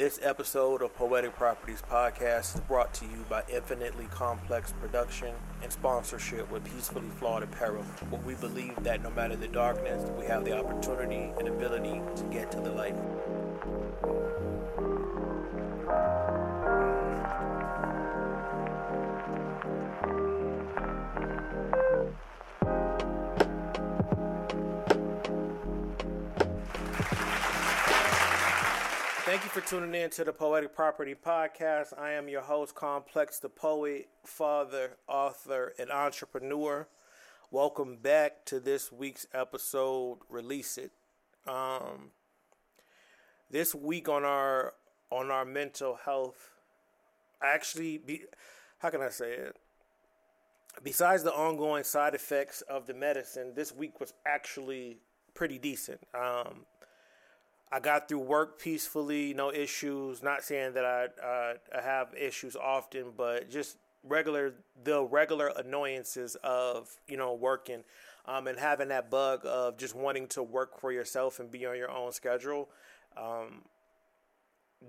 This episode of Poetic Properties Podcast is brought to you by Infinitely Complex Production and sponsorship with Peacefully Flawed Apparel, where we believe that no matter the darkness, we have the opportunity and ability to get to the light. Thank you for tuning in to the Poetic Property Podcast. I am your host, Complex the Poet, father, author, and entrepreneur. Welcome back to this week's episode, Release It. Um, this week on our on our mental health, actually, be, how can I say it? Besides the ongoing side effects of the medicine, this week was actually pretty decent. Um, I got through work peacefully, no issues. Not saying that I uh, I have issues often, but just regular the regular annoyances of you know working, um, and having that bug of just wanting to work for yourself and be on your own schedule. Um,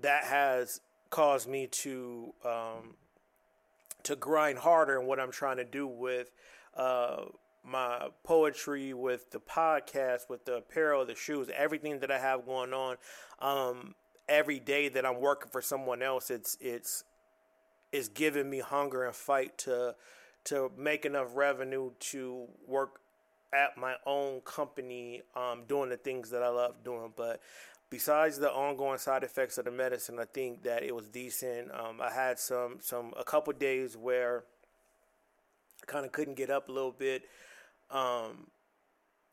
that has caused me to um, to grind harder in what I'm trying to do with uh, my poetry, with the podcast, with the apparel, the shoes, everything that I have going on. Um, every day that I'm working for someone else, it's it's it's giving me hunger and fight to to make enough revenue to work at my own company, um, doing the things that I love doing. But besides the ongoing side effects of the medicine, I think that it was decent. Um, I had some some a couple days where I kind of couldn't get up a little bit. Um,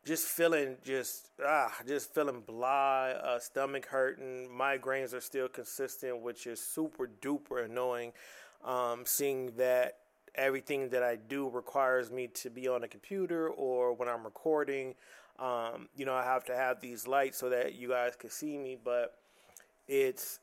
just feeling just ah, just feeling blah, uh, stomach hurting. Migraines are still consistent, which is super duper annoying. Um, seeing that everything that I do requires me to be on a computer or when I'm recording. Um, you know, I have to have these lights so that you guys can see me, but it's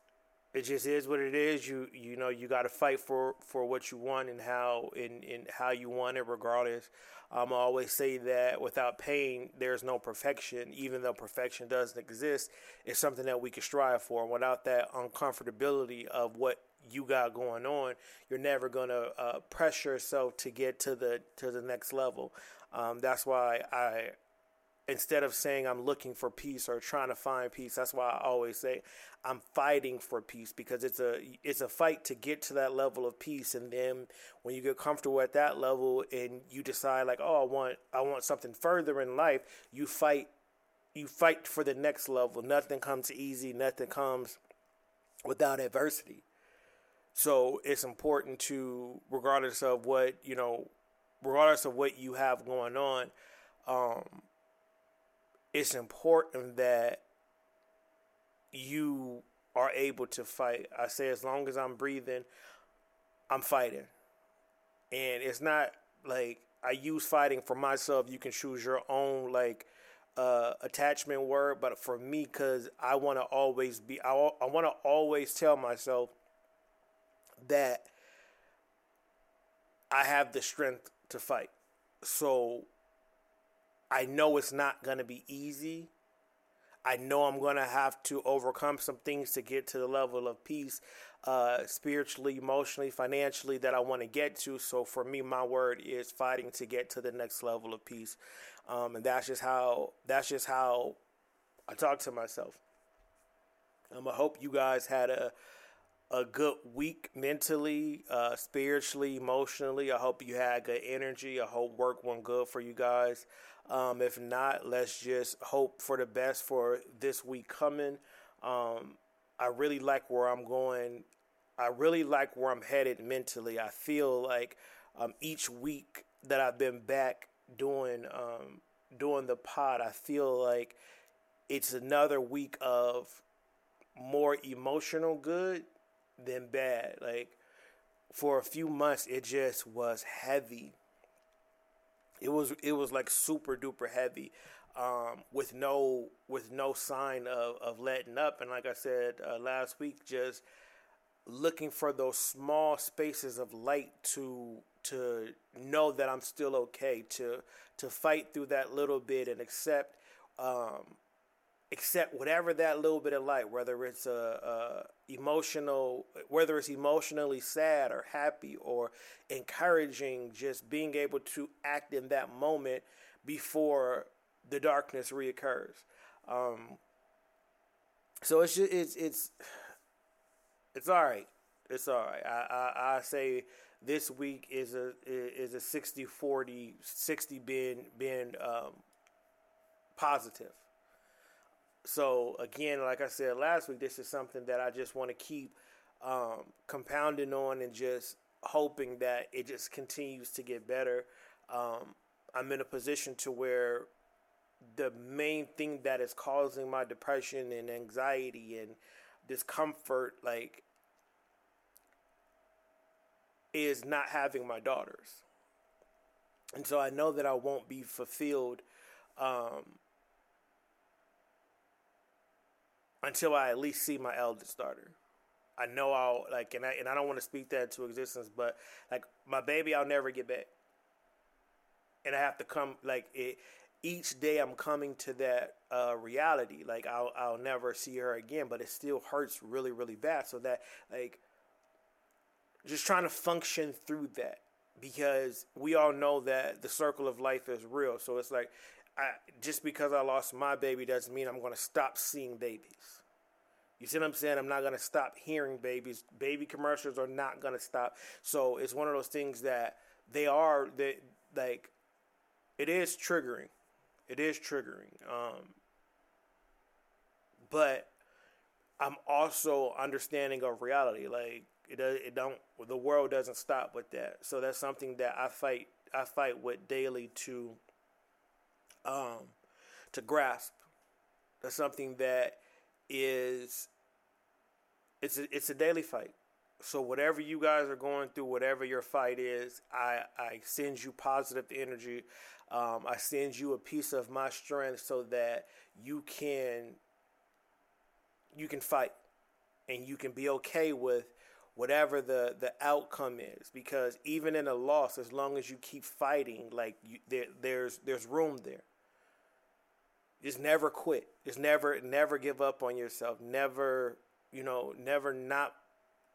it just is what it is. You you know you got to fight for for what you want and how in in how you want it, regardless. Um, I always say that without pain, there's no perfection. Even though perfection doesn't exist, it's something that we can strive for. Without that uncomfortability of what you got going on, you're never gonna uh, press yourself to get to the to the next level. Um, that's why I instead of saying I'm looking for peace or trying to find peace, that's why I always say I'm fighting for peace because it's a it's a fight to get to that level of peace and then when you get comfortable at that level and you decide like, "Oh, I want I want something further in life," you fight you fight for the next level. Nothing comes easy, nothing comes without adversity. So, it's important to regardless of what, you know, regardless of what you have going on, um, it's important that you are able to fight. I say as long as I'm breathing, I'm fighting. And it's not like I use fighting for myself. You can choose your own like uh, attachment word, but for me, because I want to always be, I, I want to always tell myself that I have the strength to fight. So I know it's not going to be easy. I know I'm going to have to overcome some things to get to the level of peace, uh, spiritually, emotionally, financially, that I want to get to. So for me, my word is fighting to get to the next level of peace, um, and that's just how that's just how I talk to myself. Um, I hope you guys had a a good week mentally, uh, spiritually, emotionally. I hope you had good energy. I hope work went good for you guys. Um, if not, let's just hope for the best for this week coming. Um, I really like where I'm going. I really like where I'm headed mentally. I feel like um, each week that I've been back doing um, doing the pod, I feel like it's another week of more emotional good than bad. Like for a few months, it just was heavy. It was it was like super duper heavy, um, with no with no sign of of letting up. And like I said uh, last week, just looking for those small spaces of light to to know that I'm still okay to to fight through that little bit and accept um, accept whatever that little bit of light, whether it's a, a, emotional, whether it's emotionally sad or happy or encouraging, just being able to act in that moment before the darkness reoccurs. Um, so it's just, it's it's it's all right. It's all right. I, I, I say this week is a is a 60 40 60 being being um, positive so again, like I said last week, this is something that I just want to keep um, compounding on and just hoping that it just continues to get better. Um, I'm in a position to where the main thing that is causing my depression and anxiety and discomfort, like, is not having my daughters. And so I know that I won't be fulfilled um, until I at least see my eldest daughter. I know I'll like, and I and I don't want to speak that to existence, but like my baby, I'll never get back, and I have to come like it. Each day, I'm coming to that uh, reality. Like I'll I'll never see her again, but it still hurts really really bad. So that like, just trying to function through that because we all know that the circle of life is real. So it's like I, just because I lost my baby doesn't mean I'm going to stop seeing babies. You see what I'm saying? I'm not going to stop hearing babies. Baby commercials are not going to stop. So it's one of those things that they are that like it is triggering. It is triggering. Um, but I'm also understanding of reality. Like it does, it don't. The world doesn't stop with that. So that's something that I fight. I fight with daily to um, to grasp. That's something that is it's a, it's a daily fight. So whatever you guys are going through, whatever your fight is, I I send you positive energy. Um, I send you a piece of my strength so that you can you can fight and you can be okay with whatever the the outcome is because even in a loss as long as you keep fighting like you, there there's there's room there just never quit. Just never, never give up on yourself. Never, you know, never not.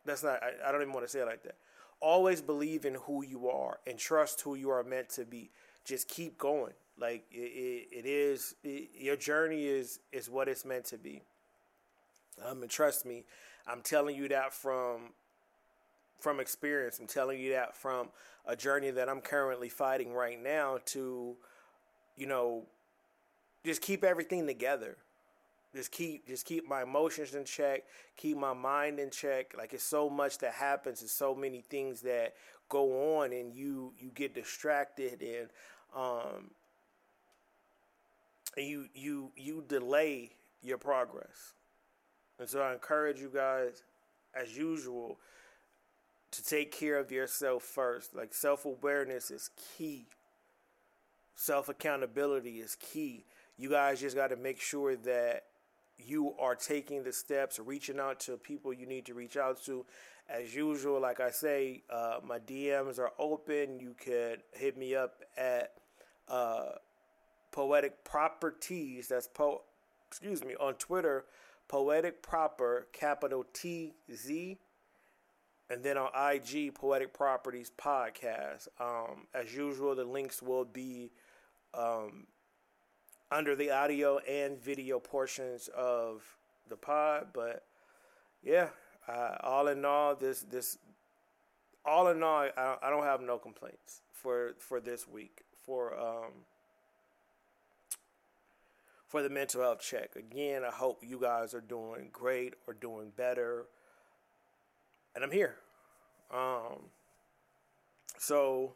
That's not. I, I don't even want to say it like that. Always believe in who you are and trust who you are meant to be. Just keep going. Like it, it, it is. It, your journey is is what it's meant to be. Um, and trust me, I'm telling you that from from experience. I'm telling you that from a journey that I'm currently fighting right now to, you know, just keep everything together. Just keep just keep my emotions in check, keep my mind in check. Like it's so much that happens, and so many things that go on, and you you get distracted and um and you you you delay your progress. And so I encourage you guys, as usual, to take care of yourself first. Like self awareness is key. Self accountability is key you guys just got to make sure that you are taking the steps, reaching out to people you need to reach out to. As usual, like I say, uh, my DMs are open. You could hit me up at uh, Poetic Properties. That's po. Excuse me on Twitter, Poetic Proper, capital T Z, and then on IG, Poetic Properties Podcast. Um, as usual, the links will be um, under the audio and video portions of the pod. But yeah, uh, all in all, this this all in all, I, I don't have no complaints for for this week for um for the mental health check. Again, I hope you guys are doing great or doing better, and I'm here. Um, so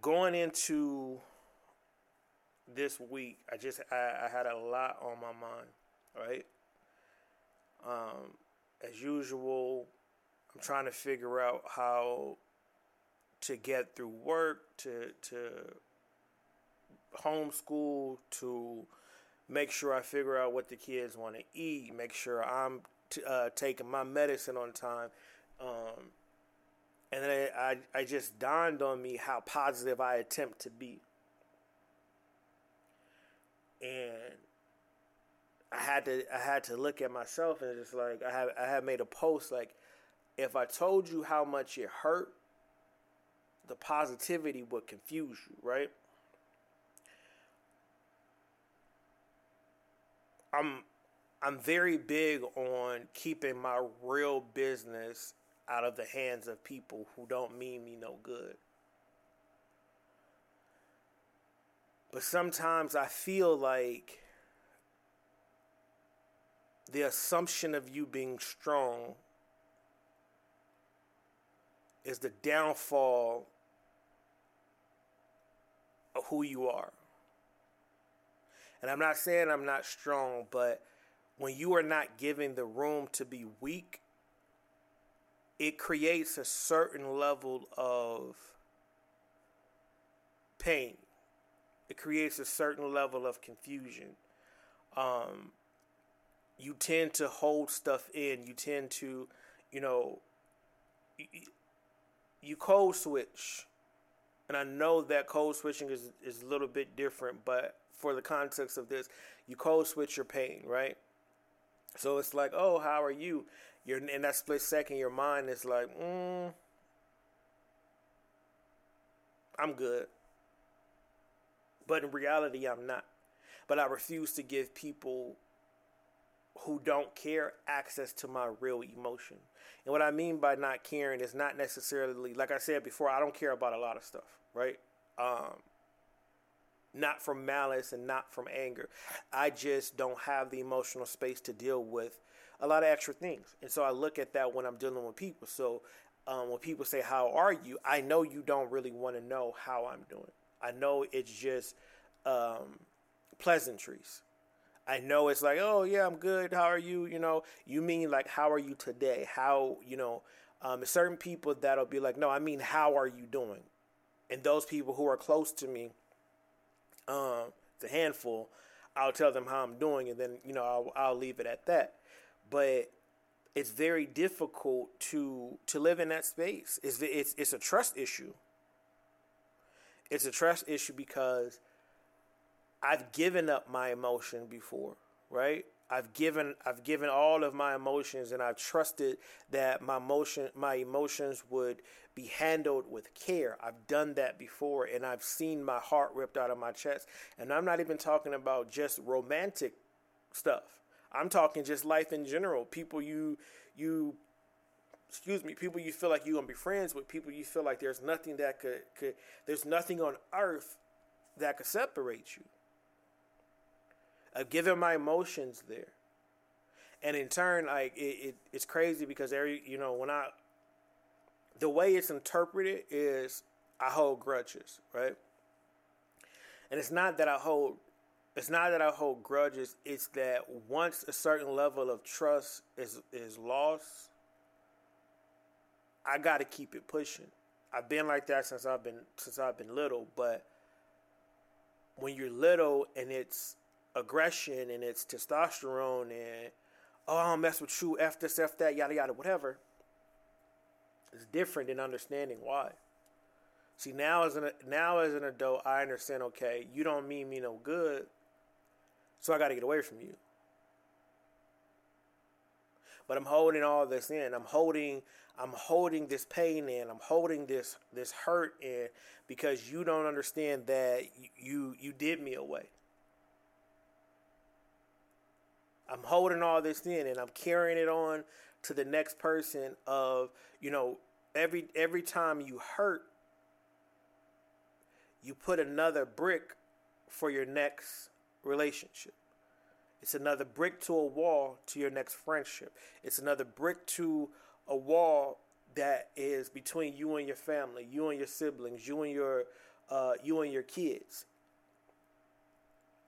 going into this week, I just I, I had a lot on my mind, right? Um, as usual, I'm trying to figure out how to get through work, to to homeschool, to make sure I figure out what the kids want to eat, make sure I'm t- uh, taking my medicine on time. Um, and then I, I just dawned on me how positive I attempt to be and I had to I had to look at myself and just like I have I had made a post like if I told you how much it hurt, the positivity would confuse you, right? I'm I'm very big on keeping my real business out of the hands of people who don't mean me no good. But sometimes I feel like the assumption of you being strong is the downfall of who you are. And I'm not saying I'm not strong, but when you are not given the room to be weak, it creates a certain level of pain. It creates a certain level of confusion. Um, you tend to hold stuff in. You tend to, you know, you, code switch. And I know that code switching is, is a little bit different, but for the context of this, you code switch your pain, right? So it's like, oh, how are you? You're in that split second, your mind is like, mm, I'm good. But in reality, I'm not. But I refuse to give people who don't care access to my real emotion. And what I mean by not caring is not necessarily, like I said before, I don't care about a lot of stuff, right? Um, not from malice and not from anger. I just don't have the emotional space to deal with a lot of extra things. And so I look at that when I'm dealing with people. So um, when people say, How are you? I know you don't really want to know how I'm doing. I know it's just um, pleasantries. I know it's like, oh yeah, I'm good. How are you? You know, you mean like, how are you today? How you know? Um, certain people that'll be like, no, I mean, how are you doing? And those people who are close to me, um, it's a handful. I'll tell them how I'm doing, and then you know I'll, I'll leave it at that. But it's very difficult to to live in that space. It's it's it's a trust issue. It's a trust issue because I've given up my emotion before, right? I've given I've given all of my emotions and I've trusted that my emotion my emotions would be handled with care. I've done that before and I've seen my heart ripped out of my chest. And I'm not even talking about just romantic stuff. I'm talking just life in general. People you you excuse me, people you feel like you're gonna be friends with, people you feel like there's nothing that could could there's nothing on earth that could separate you. I've given my emotions there. And in turn, like it, it, it's crazy because every you know when I the way it's interpreted is I hold grudges, right? And it's not that I hold it's not that I hold grudges, it's that once a certain level of trust is is lost, I got to keep it pushing. I've been like that since I've been since I've been little, but when you're little and it's aggression and it's testosterone and oh I don't mess with you, F this, F that, yada yada, whatever. It's different in understanding why. See now as an now as an adult, I understand. Okay, you don't mean me no good, so I got to get away from you. But I'm holding all this in. I'm holding I'm holding this pain in. I'm holding this this hurt in because you don't understand that you you did me away. I'm holding all this in and I'm carrying it on to the next person of, you know, every every time you hurt you put another brick for your next relationship. It's another brick to a wall to your next friendship. It's another brick to a wall that is between you and your family, you and your siblings, you and your uh, you and your kids.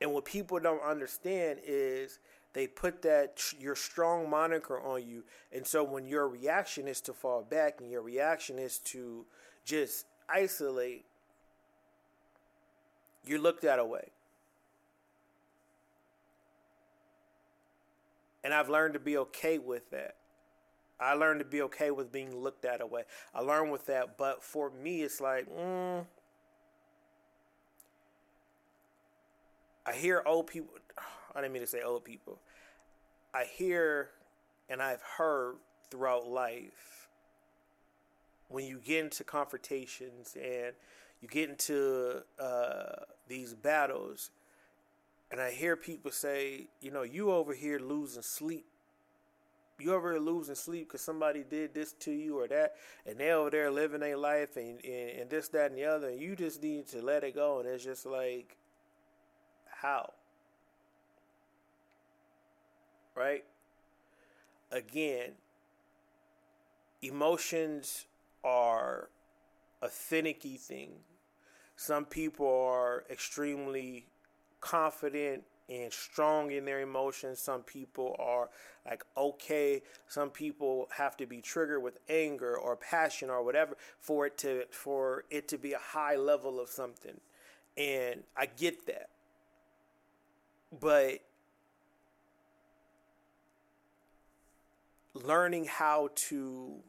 And what people don't understand is they put that your strong moniker on you and so when your reaction is to fall back and your reaction is to just isolate you're looked at away and i've learned to be okay with that i learned to be okay with being looked at away i learned with that but for me it's like mm, I hear old people. I didn't mean to say old people. I hear and I've heard throughout life when you get into confrontations and you get into uh, these battles, and I hear people say, you know, you over here losing sleep. You over here losing sleep because somebody did this to you or that, and they over there living their life and, and, and this, that, and the other, and you just need to let it go. And it's just like, how? Right? Again, emotions are a finicky thing. Some people are extremely confident and strong in their emotions. Some people are like okay. Some people have to be triggered with anger or passion or whatever for it to for it to be a high level of something. And I get that. But learning how to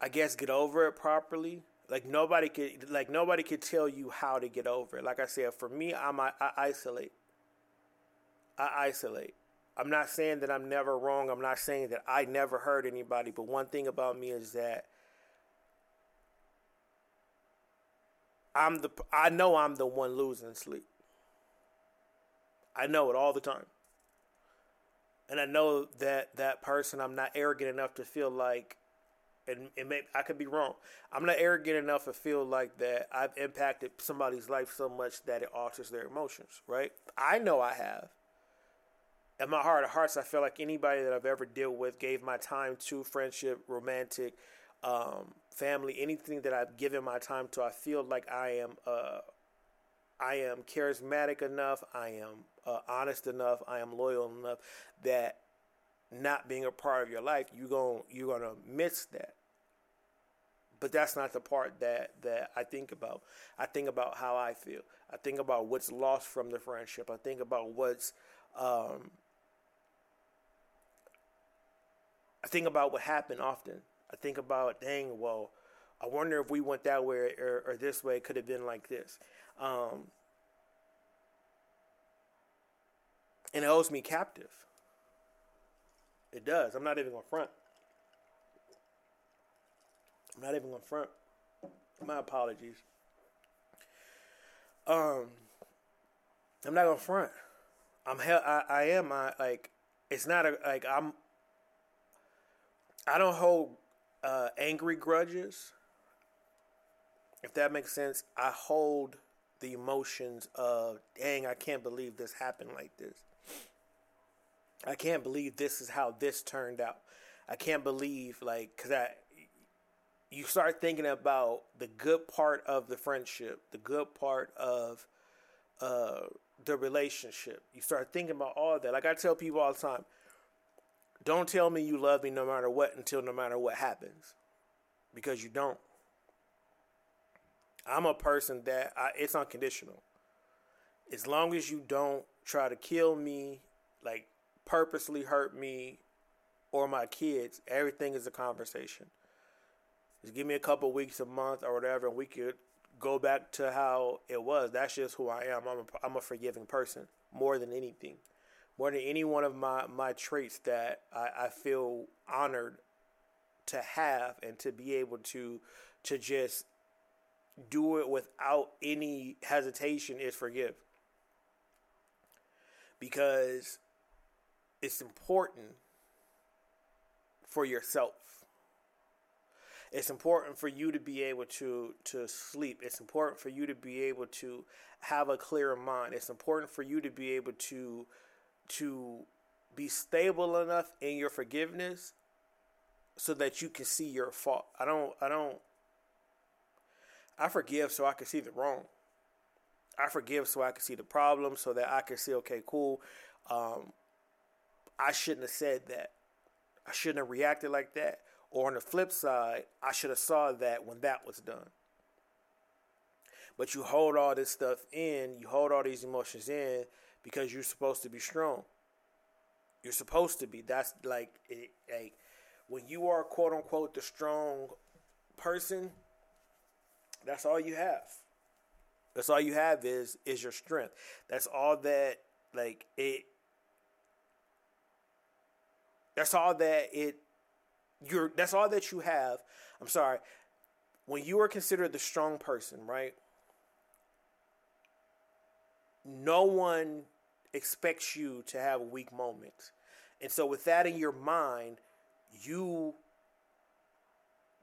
I guess get over it properly. Like nobody could like nobody could tell you how to get over it. Like I said, for me, I'm I, I isolate. I isolate. I'm not saying that I'm never wrong. I'm not saying that I never hurt anybody. But one thing about me is that I'm the I know I'm the one losing sleep. I know it all the time. And I know that that person I'm not arrogant enough to feel like and, and may, I could be wrong. I'm not arrogant enough to feel like that I've impacted somebody's life so much that it alters their emotions, right? I know I have. In my heart of hearts, I feel like anybody that I've ever dealt with, gave my time to, friendship, romantic, um, family, anything that I've given my time to, I feel like I am, uh, I am charismatic enough, I am uh, honest enough, I am loyal enough that not being a part of your life, you going you're gonna miss that. But that's not the part that that I think about. I think about how I feel. I think about what's lost from the friendship. I think about what's um, I think about what happened often. I think about, dang, well, I wonder if we went that way or, or this way, it could have been like this. Um, and it holds me captive. It does. I'm not even going to front. I'm not even to front. My apologies. Um, I'm not to front. I'm hell. I, I am. I like. It's not a like. I'm. I don't hold uh, angry grudges. If that makes sense, I hold the emotions of, dang, I can't believe this happened like this. I can't believe this is how this turned out. I can't believe like cuz I you start thinking about the good part of the friendship, the good part of uh, the relationship. You start thinking about all that. Like I tell people all the time, don't tell me you love me no matter what until no matter what happens, because you don't. I'm a person that I, it's unconditional. As long as you don't try to kill me, like purposely hurt me or my kids, everything is a conversation. Just give me a couple weeks, a month, or whatever, and we could go back to how it was. That's just who I am. I'm a, I'm a forgiving person more than anything, more than any one of my, my traits that I, I feel honored to have and to be able to to just do it without any hesitation is forgive. Because it's important for yourself. It's important for you to be able to to sleep. It's important for you to be able to have a clear mind. It's important for you to be able to to be stable enough in your forgiveness so that you can see your fault. I don't I don't I forgive so I can see the wrong. I forgive so I can see the problem so that I can see okay, cool. Um, I shouldn't have said that. I shouldn't have reacted like that. Or on the flip side, I should have saw that when that was done. But you hold all this stuff in, you hold all these emotions in because you're supposed to be strong. You're supposed to be. That's like, it, like when you are quote unquote the strong person, that's all you have. That's all you have is is your strength. That's all that like it that's all that it you're that's all that you have. I'm sorry. When you are considered the strong person, right? No one expects you to have weak moments. And so with that in your mind, you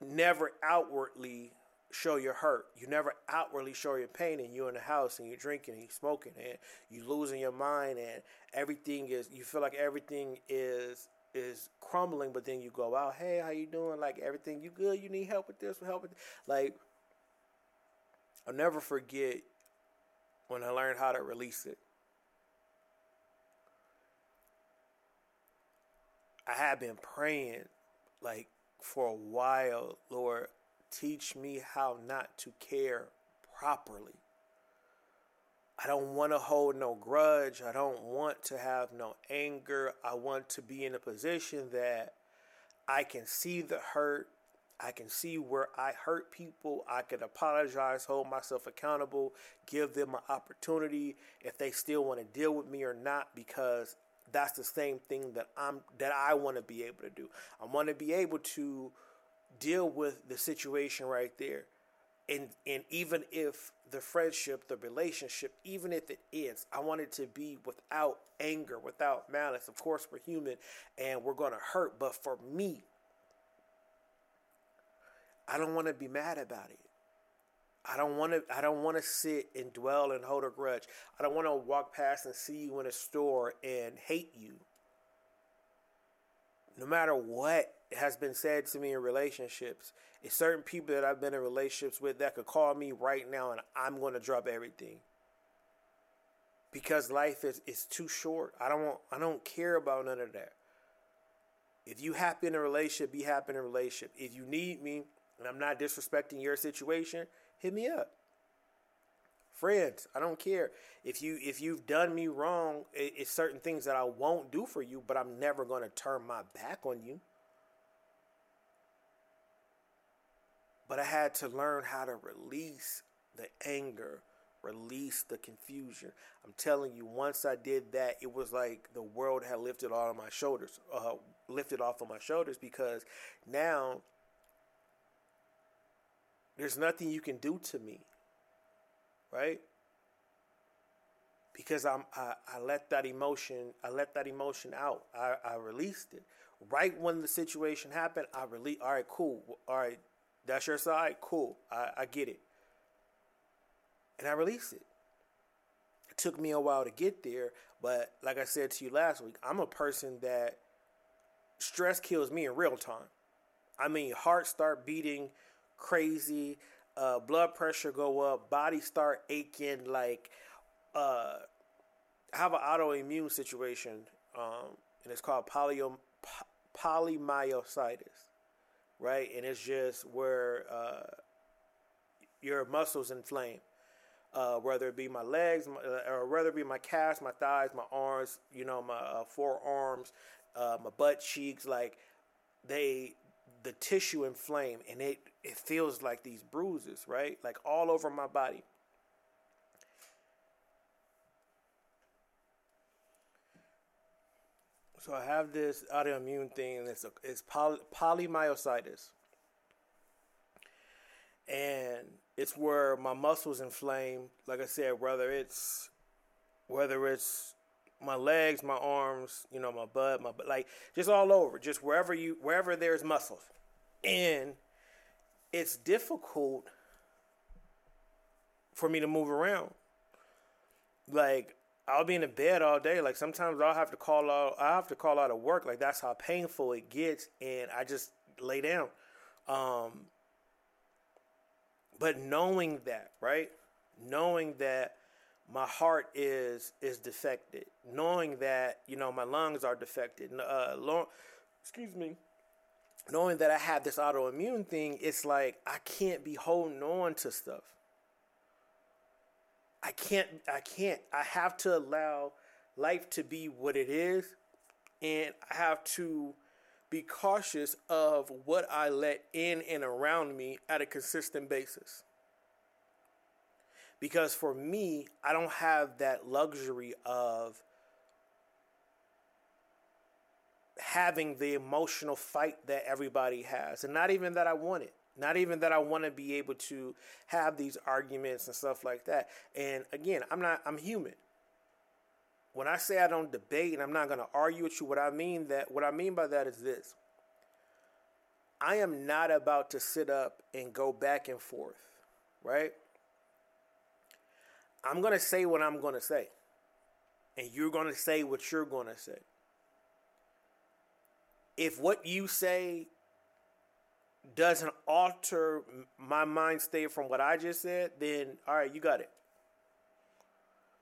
never outwardly show your hurt. You never outwardly show your pain and you're in the house and you're drinking and you're smoking and you losing your mind and everything is you feel like everything is is crumbling, but then you go out, hey, how you doing? Like everything, you good? You need help with this? Help with like. I'll never forget when I learned how to release it. I had been praying like for a while, Lord, teach me how not to care properly. I don't want to hold no grudge. I don't want to have no anger. I want to be in a position that I can see the hurt. I can see where I hurt people. I can apologize, hold myself accountable, give them an opportunity if they still want to deal with me or not because that's the same thing that I'm that I want to be able to do. I want to be able to deal with the situation right there and and even if the friendship, the relationship, even if it ends, I want it to be without anger, without malice. Of course, we're human and we're gonna hurt, but for me, I don't want to be mad about it. I don't want to. I don't want to sit and dwell and hold a grudge. I don't want to walk past and see you in a store and hate you. No matter what has been said to me in relationships, it's certain people that I've been in relationships with that could call me right now and I'm going to drop everything. Because life is, is too short. I don't want I don't care about none of that. If you happy in a relationship, be happy in a relationship. If you need me and I'm not disrespecting your situation, hit me up. Friends, I don't care if you if you've done me wrong. It's certain things that I won't do for you, but I'm never going to turn my back on you. But I had to learn how to release the anger, release the confusion. I'm telling you, once I did that, it was like the world had lifted all of my shoulders, uh, lifted off of my shoulders because now there's nothing you can do to me, right? Because I'm I, I let that emotion I let that emotion out. I, I released it. Right when the situation happened, I release. All right, cool. All right, that's your side? Cool. I, I get it. And I release it. It took me a while to get there, but like I said to you last week, I'm a person that stress kills me in real time. I mean, heart start beating crazy, uh, blood pressure go up, body start aching. Like, uh, I have an autoimmune situation, um, and it's called polio, polymyositis right? And it's just where uh, your muscles inflame. Uh, whether it be my legs, my, uh, or whether it be my calves, my thighs, my arms, you know, my uh, forearms, uh, my butt cheeks, like they, the tissue inflame, and it it feels like these bruises, right? Like all over my body. So I have this autoimmune thing, and it's, a, it's poly, polymyositis. And it's where my muscles inflame, like I said, whether it's whether it's my legs, my arms, you know, my butt, my butt, like just all over, just wherever you wherever there's muscles. And it's difficult for me to move around. Like I'll be in the bed all day. Like sometimes I'll have to call out. I have to call out of work. Like that's how painful it gets, and I just lay down. Um, but knowing that, right? Knowing that my heart is is defected, knowing that you know my lungs are defected. Uh, long, excuse me. Knowing that I have this autoimmune thing, it's like I can't be holding on to stuff. I can't, I can't, I have to allow life to be what it is. And I have to be cautious of what I let in and around me at a consistent basis. Because for me, I don't have that luxury of having the emotional fight that everybody has. And not even that I want it. Not even that I want to be able to have these arguments and stuff like that. And again, I'm not I'm human. When I say I don't debate and I'm not going to argue with you, what I mean that what I mean by that is this. I am not about to sit up and go back and forth, right? I'm going to say what I'm going to say. And you're going to say what you're going to say. If what you say doesn't alter my mind state from what I just said, then all right, you got it.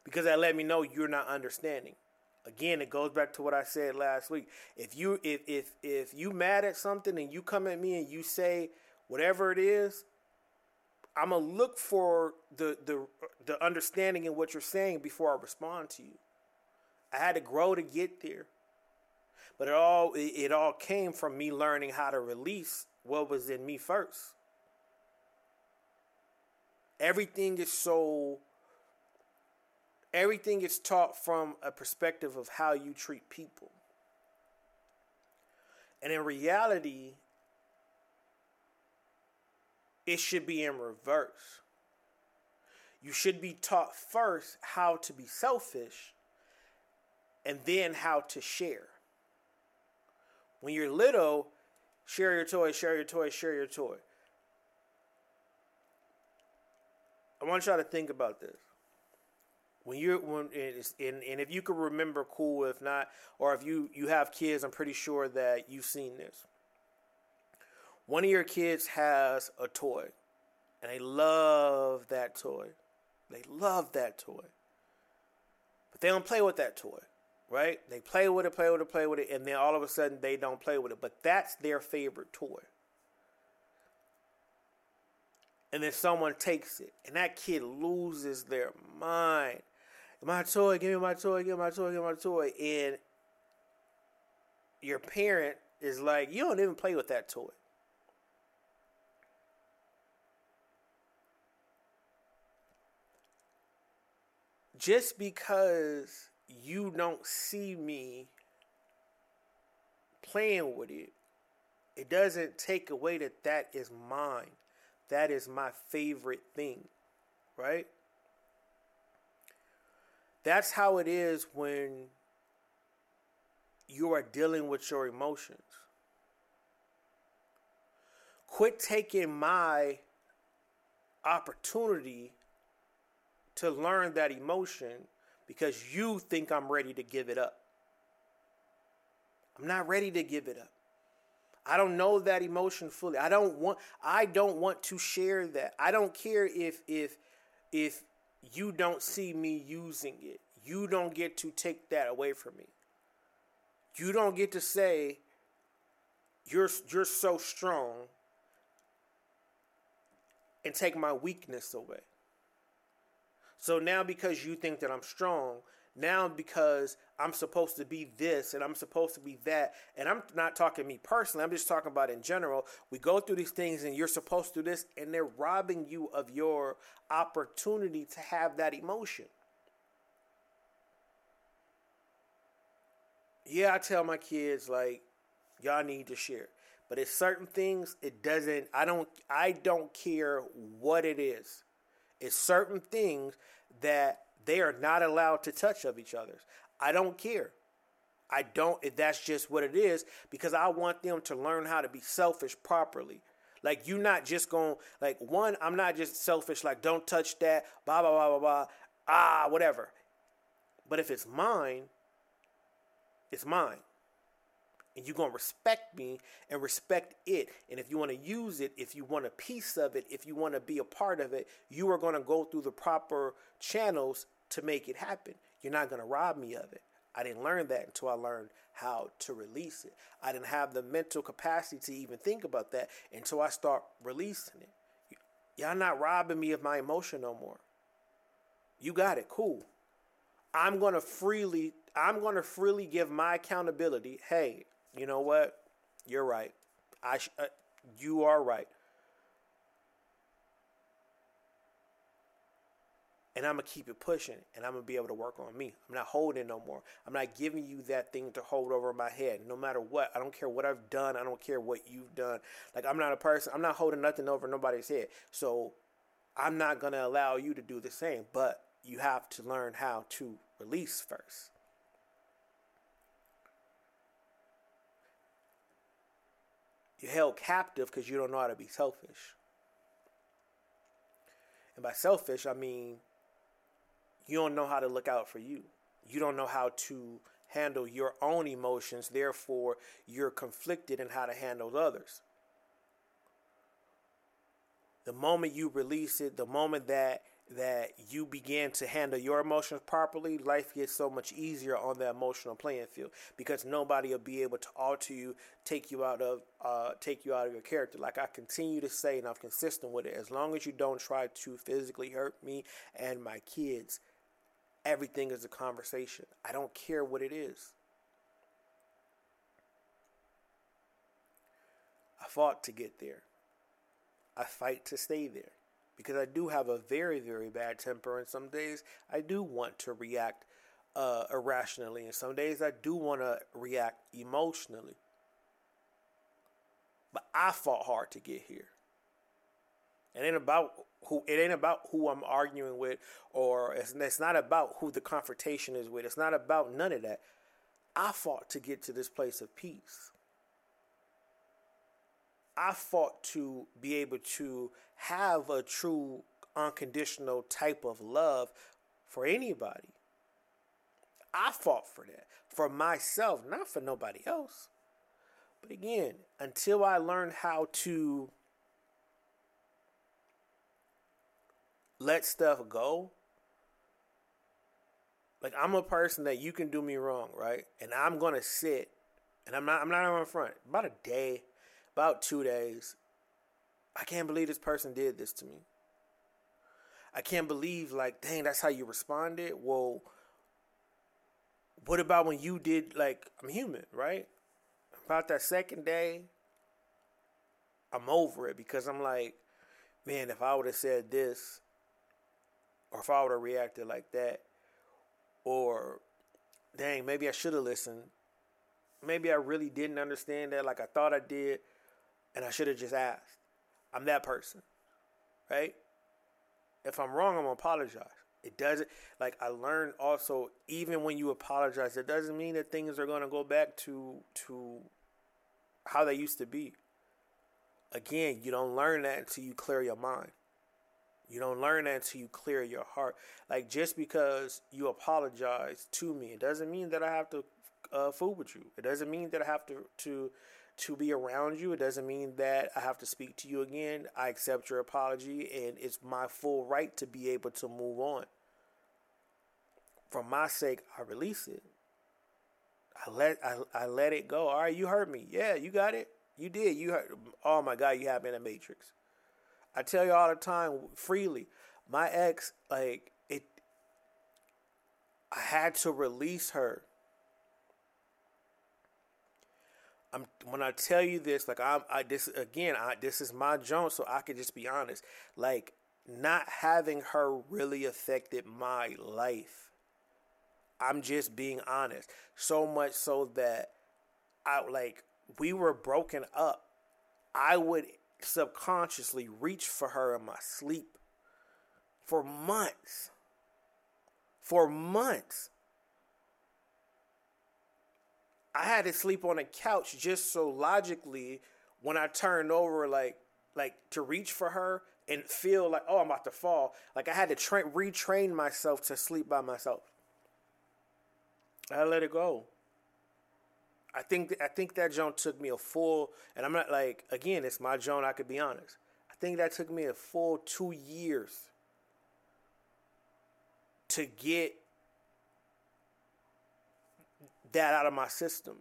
Because that let me know you're not understanding. Again, it goes back to what I said last week. If you if if if you mad at something and you come at me and you say whatever it is, I'm gonna look for the the the understanding in what you're saying before I respond to you. I had to grow to get there, but it all it, it all came from me learning how to release what was in me first. Everything is so. Everything is taught from a perspective of how you treat people. And in reality, it should be in reverse. You should be taught first how to be selfish and then how to share. When you're little, share your toy, share your toy, share your toy. I want y'all to think about this. When you're when and, and if you can remember, cool. If not, or if you you have kids, I'm pretty sure that you've seen this one of your kids has a toy and they love that toy. They love that toy. But they don't play with that toy, right? They play with it, play with it, play with it, and then all of a sudden they don't play with it. But that's their favorite toy. And then someone takes it, and that kid loses their mind. My toy, give me my toy, give me my toy, give me my toy. And your parent is like, you don't even play with that toy. just because you don't see me playing with it, it doesn't take away that that is mine. That is my favorite thing, right? That's how it is when you are dealing with your emotions. Quit taking my opportunity to learn that emotion because you think I'm ready to give it up. I'm not ready to give it up. I don't know that emotion fully. I don't want I don't want to share that. I don't care if if if you don't see me using it. You don't get to take that away from me. You don't get to say you're you're so strong and take my weakness away. So now because you think that I'm strong, now because I'm supposed to be this and I'm supposed to be that, and I'm not talking me personally, I'm just talking about in general. We go through these things and you're supposed to do this, and they're robbing you of your opportunity to have that emotion. Yeah, I tell my kids like, y'all need to share. But it's certain things it doesn't I don't I don't care what it is. It's certain things that they are not allowed to touch of each other's. I don't care. I don't, that's just what it is because I want them to learn how to be selfish properly. Like, you're not just going, like, one, I'm not just selfish, like, don't touch that, blah, blah, blah, blah, blah, ah, whatever. But if it's mine, it's mine and you're going to respect me and respect it. And if you want to use it, if you want a piece of it, if you want to be a part of it, you are going to go through the proper channels to make it happen. You're not going to rob me of it. I didn't learn that until I learned how to release it. I didn't have the mental capacity to even think about that until I start releasing it. Y'all not robbing me of my emotion no more. You got it, cool. I'm going to freely I'm going to freely give my accountability. Hey, you know what? You're right. I sh- uh, you are right. and I'm gonna keep it pushing, and I'm gonna be able to work on me. I'm not holding no more. I'm not giving you that thing to hold over my head, no matter what. I don't care what I've done. I don't care what you've done. Like I'm not a person. I'm not holding nothing over nobody's head. So I'm not gonna allow you to do the same. But you have to learn how to release first. You're held captive because you don't know how to be selfish. And by selfish, I mean you don't know how to look out for you. You don't know how to handle your own emotions. Therefore, you're conflicted in how to handle others. The moment you release it, the moment that that you begin to handle your emotions properly, life gets so much easier on the emotional playing field because nobody will be able to alter you, take you out of, uh, take you out of your character. Like I continue to say, and I'm consistent with it. As long as you don't try to physically hurt me and my kids, everything is a conversation. I don't care what it is. I fought to get there. I fight to stay there because I do have a very, very bad temper, and some days I do want to react uh, irrationally, and some days I do want to react emotionally. But I fought hard to get here. It ain't about who it ain't about who I'm arguing with, or it's, it's not about who the confrontation is with. It's not about none of that. I fought to get to this place of peace. I fought to be able to have a true unconditional type of love for anybody. I fought for that for myself, not for nobody else. But again, until I learned how to let stuff go, like I'm a person that you can do me wrong, right? And I'm gonna sit, and I'm not I'm not on front. About a day, about two days, I can't believe this person did this to me. I can't believe, like, dang, that's how you responded. Well, what about when you did, like, I'm human, right? About that second day, I'm over it because I'm like, man, if I would have said this, or if I would have reacted like that, or dang, maybe I should have listened. Maybe I really didn't understand that like I thought I did, and I should have just asked. I'm that person, right? If I'm wrong, I'm gonna apologize. It doesn't like I learned also even when you apologize, it doesn't mean that things are gonna go back to to how they used to be. Again, you don't learn that until you clear your mind. You don't learn that until you clear your heart. Like just because you apologize to me, it doesn't mean that I have to uh, fool with you. It doesn't mean that I have to to to be around you. It doesn't mean that I have to speak to you again. I accept your apology, and it's my full right to be able to move on. For my sake, I release it. I let I, I let it go. All right, you heard me. Yeah, you got it. You did. You hurt. Oh my God, you have been a matrix. I tell you all the time freely. My ex, like it, I had to release her I'm when I tell you this, like I'm I this again, I this is my joint, so I can just be honest. Like not having her really affected my life. I'm just being honest. So much so that I like we were broken up. I would subconsciously reach for her in my sleep for months. For months. I had to sleep on a couch just so logically when I turned over like like to reach for her and feel like oh I'm about to fall like I had to tra- retrain myself to sleep by myself. I let it go. I think I think that joint took me a full and I'm not like again it's my joint I could be honest. I think that took me a full 2 years to get that out of my system.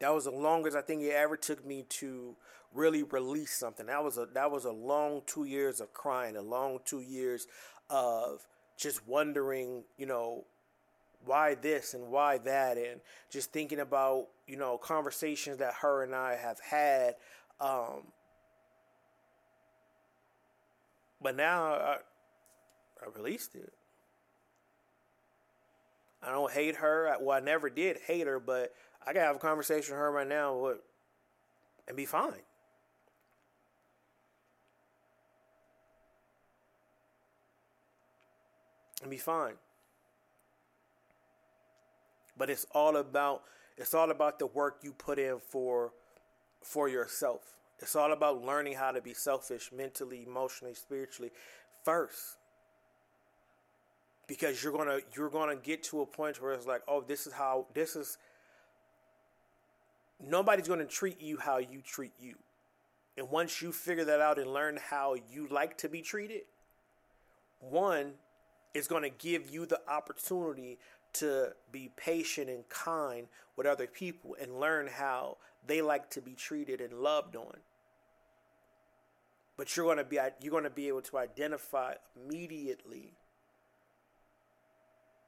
That was the longest I think it ever took me to really release something. That was a that was a long two years of crying, a long two years of just wondering, you know, why this and why that, and just thinking about you know conversations that her and I have had. Um, but now, I, I released it. I don't hate her. Well, I never did hate her, but I can have a conversation with her right now and be fine. And be fine. But it's all about it's all about the work you put in for for yourself. It's all about learning how to be selfish mentally, emotionally, spiritually first. Because you're to you're to get to a point where it's like, "Oh, this is how this is nobody's to treat you how you treat you." And once you figure that out and learn how you like to be treated, one is going to give you the opportunity to be patient and kind with other people and learn how they like to be treated and loved on. But you're to be you're to be able to identify immediately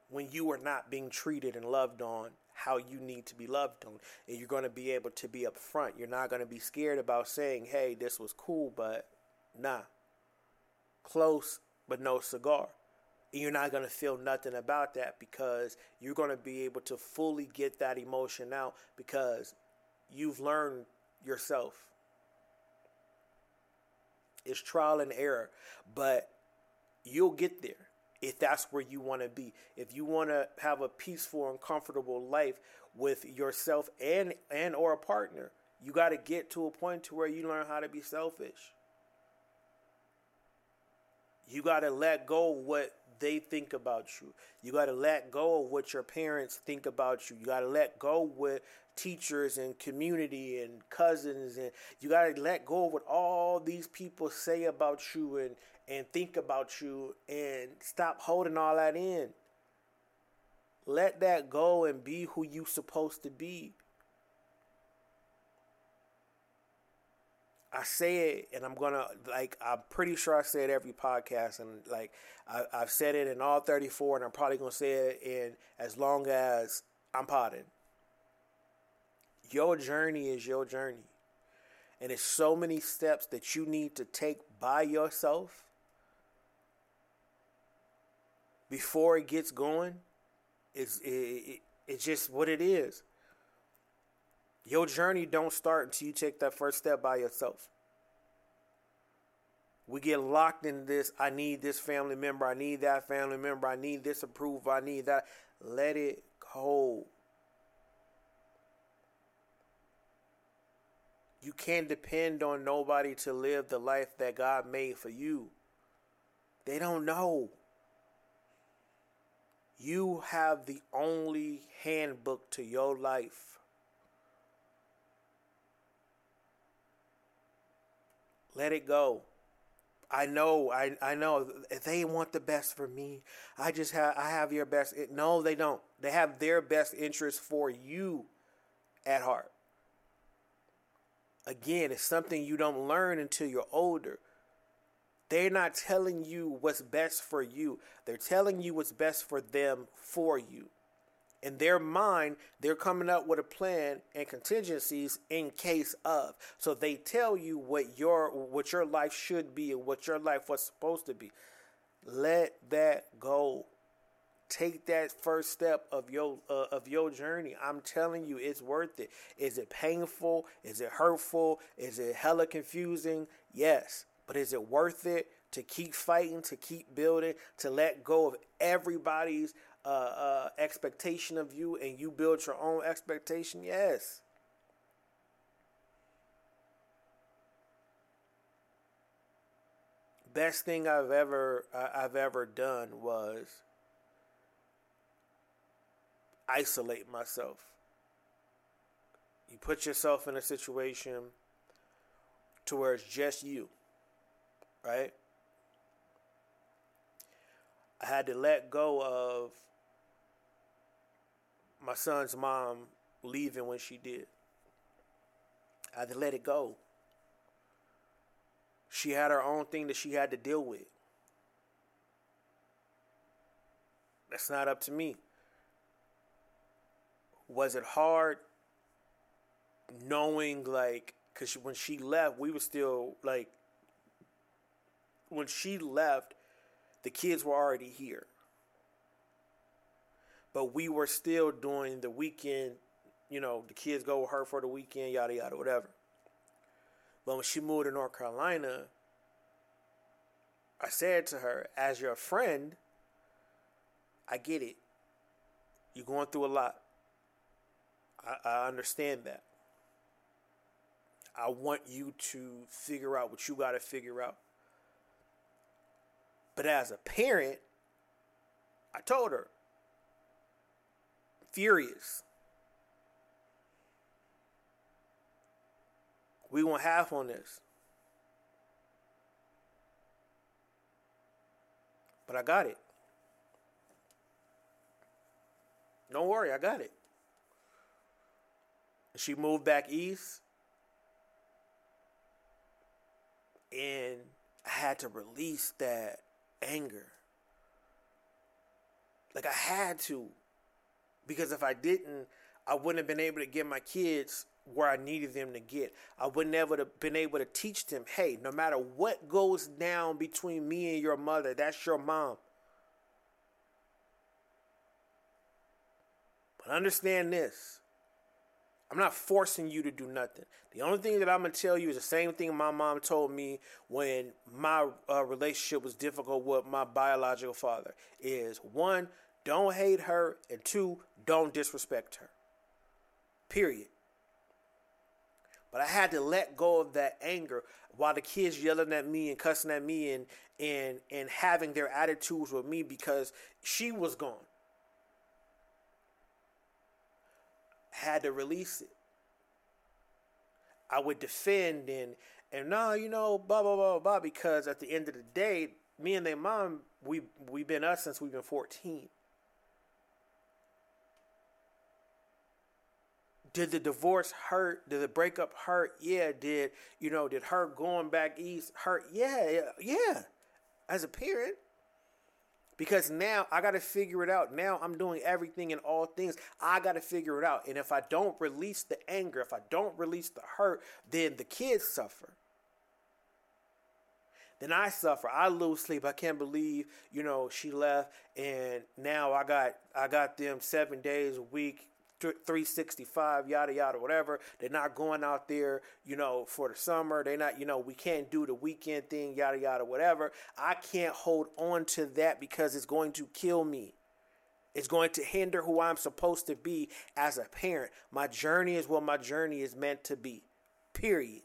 when you are not being treated and loved on how you need to be loved on and you're going to be able to be upfront. You're not going to be scared about saying, "Hey, this was cool, but nah." Close but no cigar. And you're not going to feel nothing about that because you're going to be able to fully get that emotion out because you've learned yourself. It's trial and error, but you'll get there if that's where you want to be. If you want to have a peaceful and comfortable life with yourself and and or a partner, you got to get to a point to where you learn how to be selfish. You got to let go what they think about you. You got to let go of what your parents think about you. You got to let go with teachers and community and cousins and you got to let go of what all these people say about you and and think about you and stop holding all that in. Let that go and be who you're supposed to be. I say it, and I'm gonna like. I'm pretty sure I say it every podcast, and like I, have said it in all 34, and I'm probably gonna say it in as long as I'm potting. Your journey is your journey, and it's so many steps that you need to take by yourself before it gets going. It's it, it, it's just what it is. Your journey don't start until you take that first step by yourself. We get locked in this. I need this family member. I need that family member. I need this approval. I need that. Let it go. You can't depend on nobody to live the life that God made for you. They don't know. You have the only handbook to your life. Let it go. I know, I I know they want the best for me. I just have I have your best. No, they don't. They have their best interest for you at heart. Again, it's something you don't learn until you're older. They're not telling you what's best for you. They're telling you what's best for them for you in their mind, they're coming up with a plan and contingencies in case of. So they tell you what your what your life should be and what your life was supposed to be. Let that go. Take that first step of your uh, of your journey. I'm telling you, it's worth it. Is it painful? Is it hurtful? Is it hella confusing? Yes, but is it worth it to keep fighting, to keep building, to let go of everybody's uh, uh, expectation of you and you build your own expectation? Yes. Best thing I've ever I've ever done was isolate myself. You put yourself in a situation to where it's just you, right? I had to let go of my son's mom leaving when she did. I had to let it go. She had her own thing that she had to deal with. That's not up to me. Was it hard knowing, like, because when she left, we were still, like, when she left, the kids were already here. But we were still doing the weekend, you know, the kids go with her for the weekend, yada, yada, whatever. But when she moved to North Carolina, I said to her, as your friend, I get it. You're going through a lot. I, I understand that. I want you to figure out what you got to figure out. But as a parent, I told her, furious. We won't half on this. But I got it. Don't worry, I got it. She moved back east. And I had to release that anger. Like I had to. Because if I didn't, I wouldn't have been able to get my kids where I needed them to get. I wouldn't have been able to teach them, hey, no matter what goes down between me and your mother, that's your mom. But understand this. I'm not forcing you to do nothing. The only thing that I'm gonna tell you is the same thing my mom told me when my uh, relationship was difficult with my biological father. Is one, don't hate her, and two, don't disrespect her. Period. But I had to let go of that anger while the kids yelling at me and cussing at me and and and having their attitudes with me because she was gone. Had to release it. I would defend and and no, you know, blah blah blah blah because at the end of the day, me and their mom, we we've been us since we've been fourteen. Did the divorce hurt? Did the breakup hurt? Yeah. Did you know? Did her going back east hurt? Yeah, yeah. As a parent, because now I got to figure it out. Now I'm doing everything and all things. I got to figure it out. And if I don't release the anger, if I don't release the hurt, then the kids suffer. Then I suffer. I lose sleep. I can't believe, you know, she left and now I got I got them 7 days a week 365 yada yada whatever. They're not going out there you know for the summer. They're not you know we can't do the weekend thing yada yada whatever. I can't hold on to that because it's going to kill me. It's going to hinder who i'm supposed to be as a parent. My journey is what my journey is meant to be period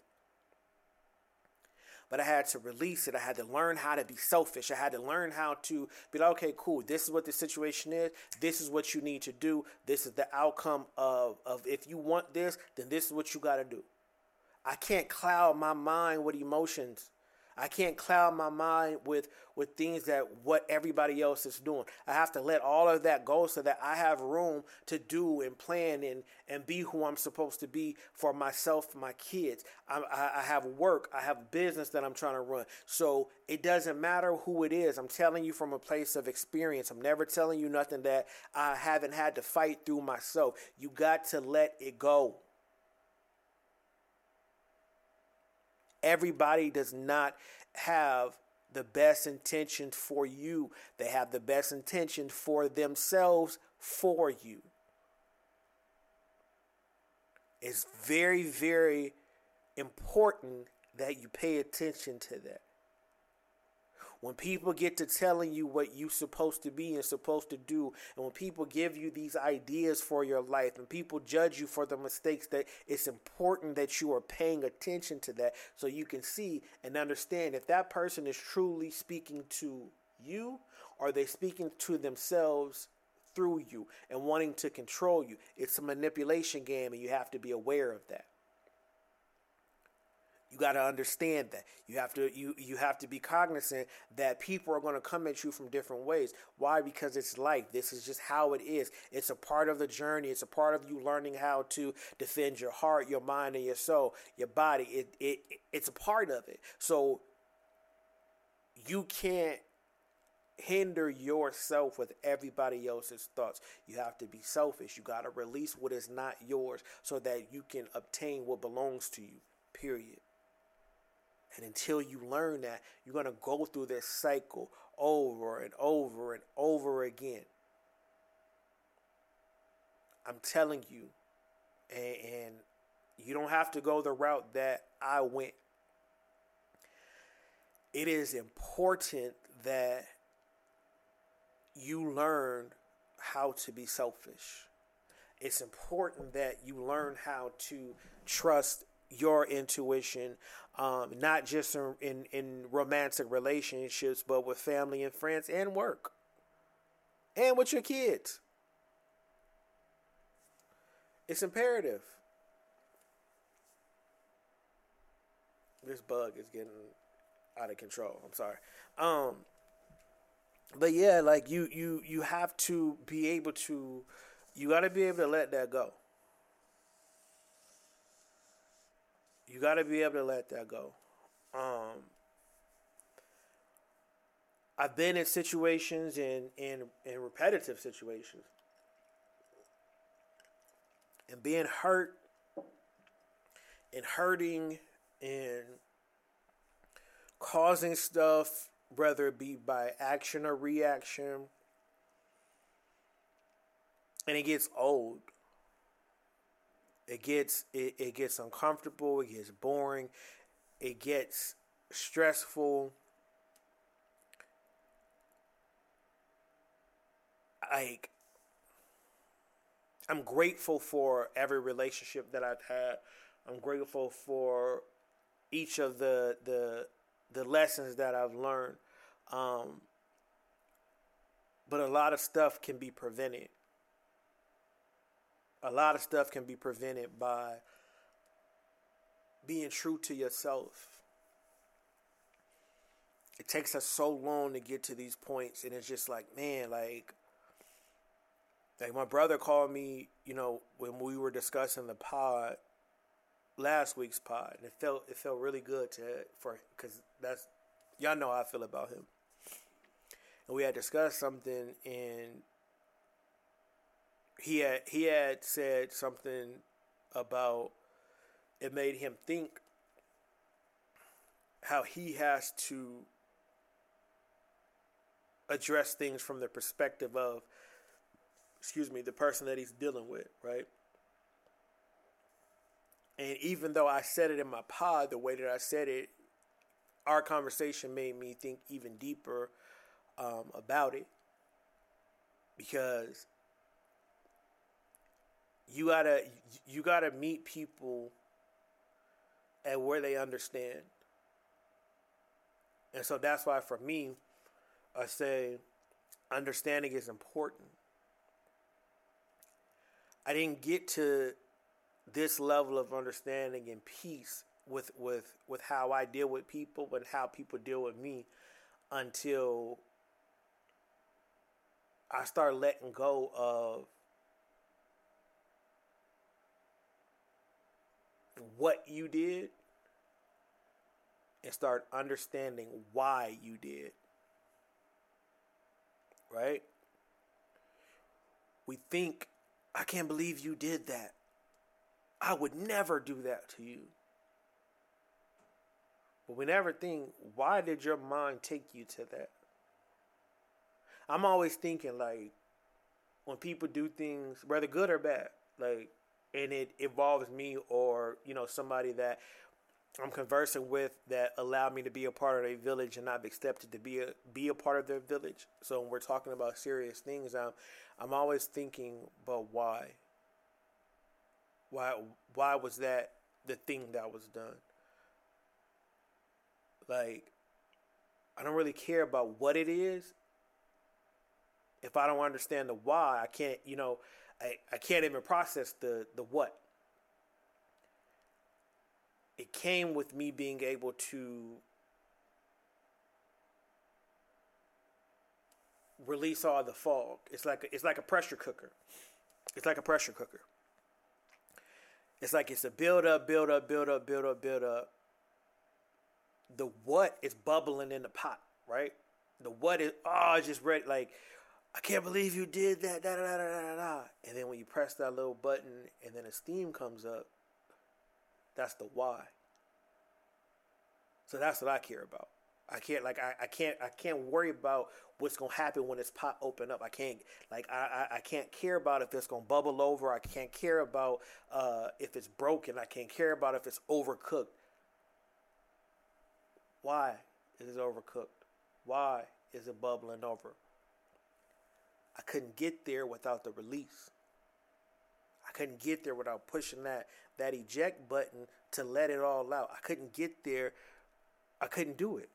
but I had to release it. I had to learn how to be selfish. I had to learn how to be like, okay, cool. This is what the situation is. This is what you need to do. This is the outcome of, of if you want this, then this is what you got to do. I can't cloud my mind with emotions. I can't cloud my mind with with things that what everybody else is doing. I have to let all of that go so that I have room to do and plan and and be who I'm supposed to be for myself, my kids. I, I, I have work. I have business that I'm trying to run. So it doesn't matter who it is. I'm telling you from a place of experience. I'm never telling you nothing that I haven't had to fight through myself. You got to let it go. Everybody does not have the best intentions for you. They have the best intentions for themselves for you. It's very, very important that you pay attention to that. When people get to telling you what you're supposed to be and supposed to do, and when people give you these ideas for your life, and people judge you for the mistakes, that it's important that you are paying attention to that so you can see and understand if that person is truly speaking to you or they speaking to themselves through you and wanting to control you. It's a manipulation game, and you have to be aware of that. You got to understand that. You have to you you have to be cognizant that people are going to come at you from different ways. Why? Because it's life. This is just how it is. It's a part of the journey. It's a part of you learning how to defend your heart, your mind, and your soul, your body. It it it's a part of it. So you can't hinder yourself with everybody else's thoughts. You have to be selfish. You got to release what is not yours so that you can obtain what belongs to you. Period. And until you learn that, you're going to go through this cycle over and over and over again. I'm telling you, and, and you don't have to go the route that I went. It is important that you learn how to be selfish. It's important that you learn how to trust your intuition, um, not just in, in, in romantic relationships, but with family and friends and work, and with your kids. It's imperative. This bug is getting out of control. I'm sorry. Um, but yeah, like you, you, you have to be able to. You got to be able to let that go. You got to be able to let that go. Um, I've been in situations in in in repetitive situations and being hurt and hurting and causing stuff, whether it be by action or reaction, and it gets old. It gets it, it gets uncomfortable, it gets boring, it gets stressful. Like I'm grateful for every relationship that I've had. I'm grateful for each of the the the lessons that I've learned. Um, but a lot of stuff can be prevented. A lot of stuff can be prevented by being true to yourself. It takes us so long to get to these points, and it's just like, man, like like my brother called me, you know, when we were discussing the pod, last week's pod, and it felt it felt really good to for because that's y'all know how I feel about him. And we had discussed something, and he had he had said something about it made him think how he has to address things from the perspective of excuse me, the person that he's dealing with, right? And even though I said it in my pod the way that I said it, our conversation made me think even deeper um, about it because you gotta you gotta meet people at where they understand, and so that's why for me, I say understanding is important. I didn't get to this level of understanding and peace with with with how I deal with people and how people deal with me until I start letting go of what you did and start understanding why you did. Right? We think I can't believe you did that. I would never do that to you. But we never think, why did your mind take you to that? I'm always thinking, like, when people do things, whether good or bad, like, and it involves me or, you know, somebody that I'm conversing with that allow me to be a part of a village and I've accepted to be a be a part of their village. So when we're talking about serious things, I'm I'm always thinking, but why? Why why was that the thing that was done? Like I don't really care about what it is. If I don't understand the why, I can't, you know, I, I can't even process the the what it came with me being able to release all the fog. It's like a, it's like a pressure cooker. It's like a pressure cooker. It's like it's a build up, build up, build up, build up, build up. The what is bubbling in the pot, right? The what is oh, just ready. Like I can't believe you did that. Da, da, da, da, da, da. And then when you press that little button, and then a steam comes up, that's the why. So that's what I care about. I can't like I, I can't I can't worry about what's gonna happen when this pot open up. I can't like I, I, I can't care about if it's gonna bubble over. I can't care about uh, if it's broken. I can't care about if it's overcooked. Why is it overcooked? Why is it bubbling over? I couldn't get there without the release. I couldn't get there without pushing that that eject button to let it all out. I couldn't get there. I couldn't do it.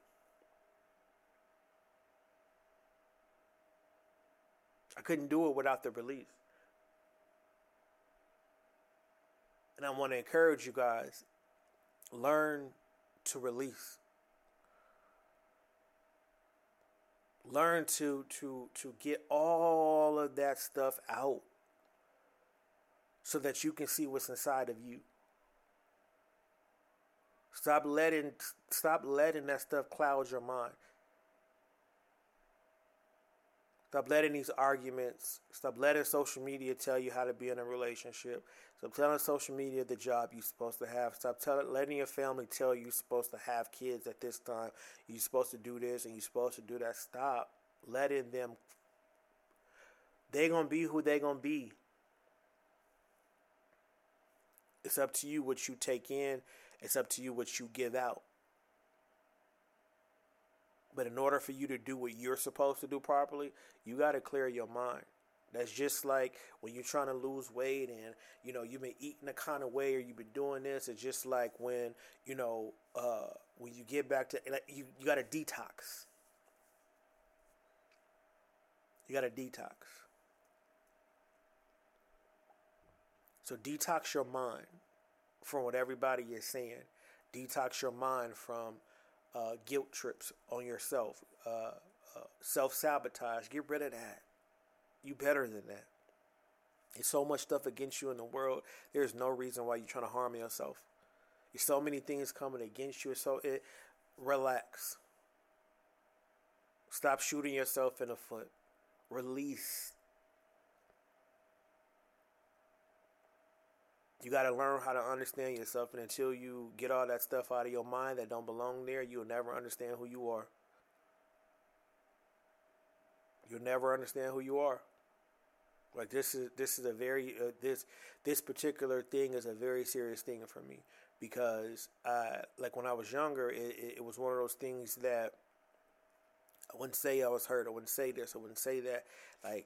I couldn't do it without the release. And I want to encourage you guys learn to release. Learn to to to get all of that stuff out so that you can see what's inside of you. Stop letting stop letting that stuff cloud your mind. Stop letting these arguments, stop letting social media tell you how to be in a relationship. Stop telling social media the job you're supposed to have. Stop telling, letting your family tell you you're supposed to have kids at this time. You're supposed to do this and you're supposed to do that. Stop letting them. They're going to be who they're going to be. It's up to you what you take in, it's up to you what you give out. But in order for you to do what you're supposed to do properly, you got to clear your mind. That's just like when you're trying to lose weight and you know you've been eating a kind of way or you've been doing this. It's just like when you know uh, when you get back to like, you you got to detox. You got to detox. So detox your mind from what everybody is saying. Detox your mind from uh, guilt trips on yourself, uh, uh, self sabotage. Get rid of that. You better than that. There's so much stuff against you in the world. There's no reason why you're trying to harm yourself. There's so many things coming against you. So it relax. Stop shooting yourself in the foot. Release. You got to learn how to understand yourself, and until you get all that stuff out of your mind that don't belong there, you'll never understand who you are. You'll never understand who you are. Like this is this is a very uh, this this particular thing is a very serious thing for me because I like when I was younger, it, it was one of those things that I wouldn't say I was hurt. I wouldn't say this. I wouldn't say that. Like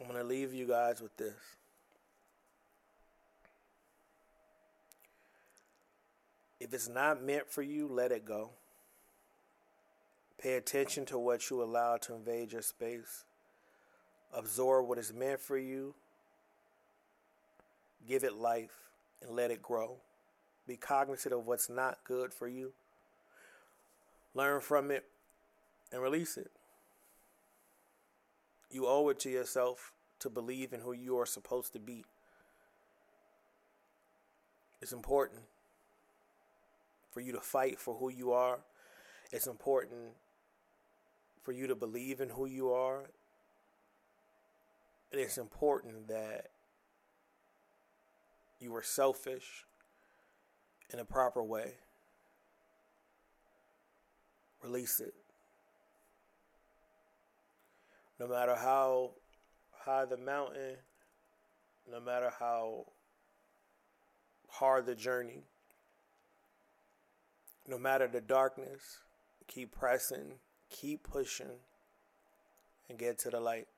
I'm going to leave you guys with this. If it's not meant for you, let it go. Pay attention to what you allow to invade your space. Absorb what is meant for you. Give it life and let it grow. Be cognizant of what's not good for you. Learn from it and release it. You owe it to yourself to believe in who you are supposed to be. It's important for you to fight for who you are. It's important for you to believe in who you are. And it's important that you are selfish in a proper way. Release it no matter how high the mountain, no matter how hard the journey, no matter the darkness, keep pressing, keep pushing, and get to the light.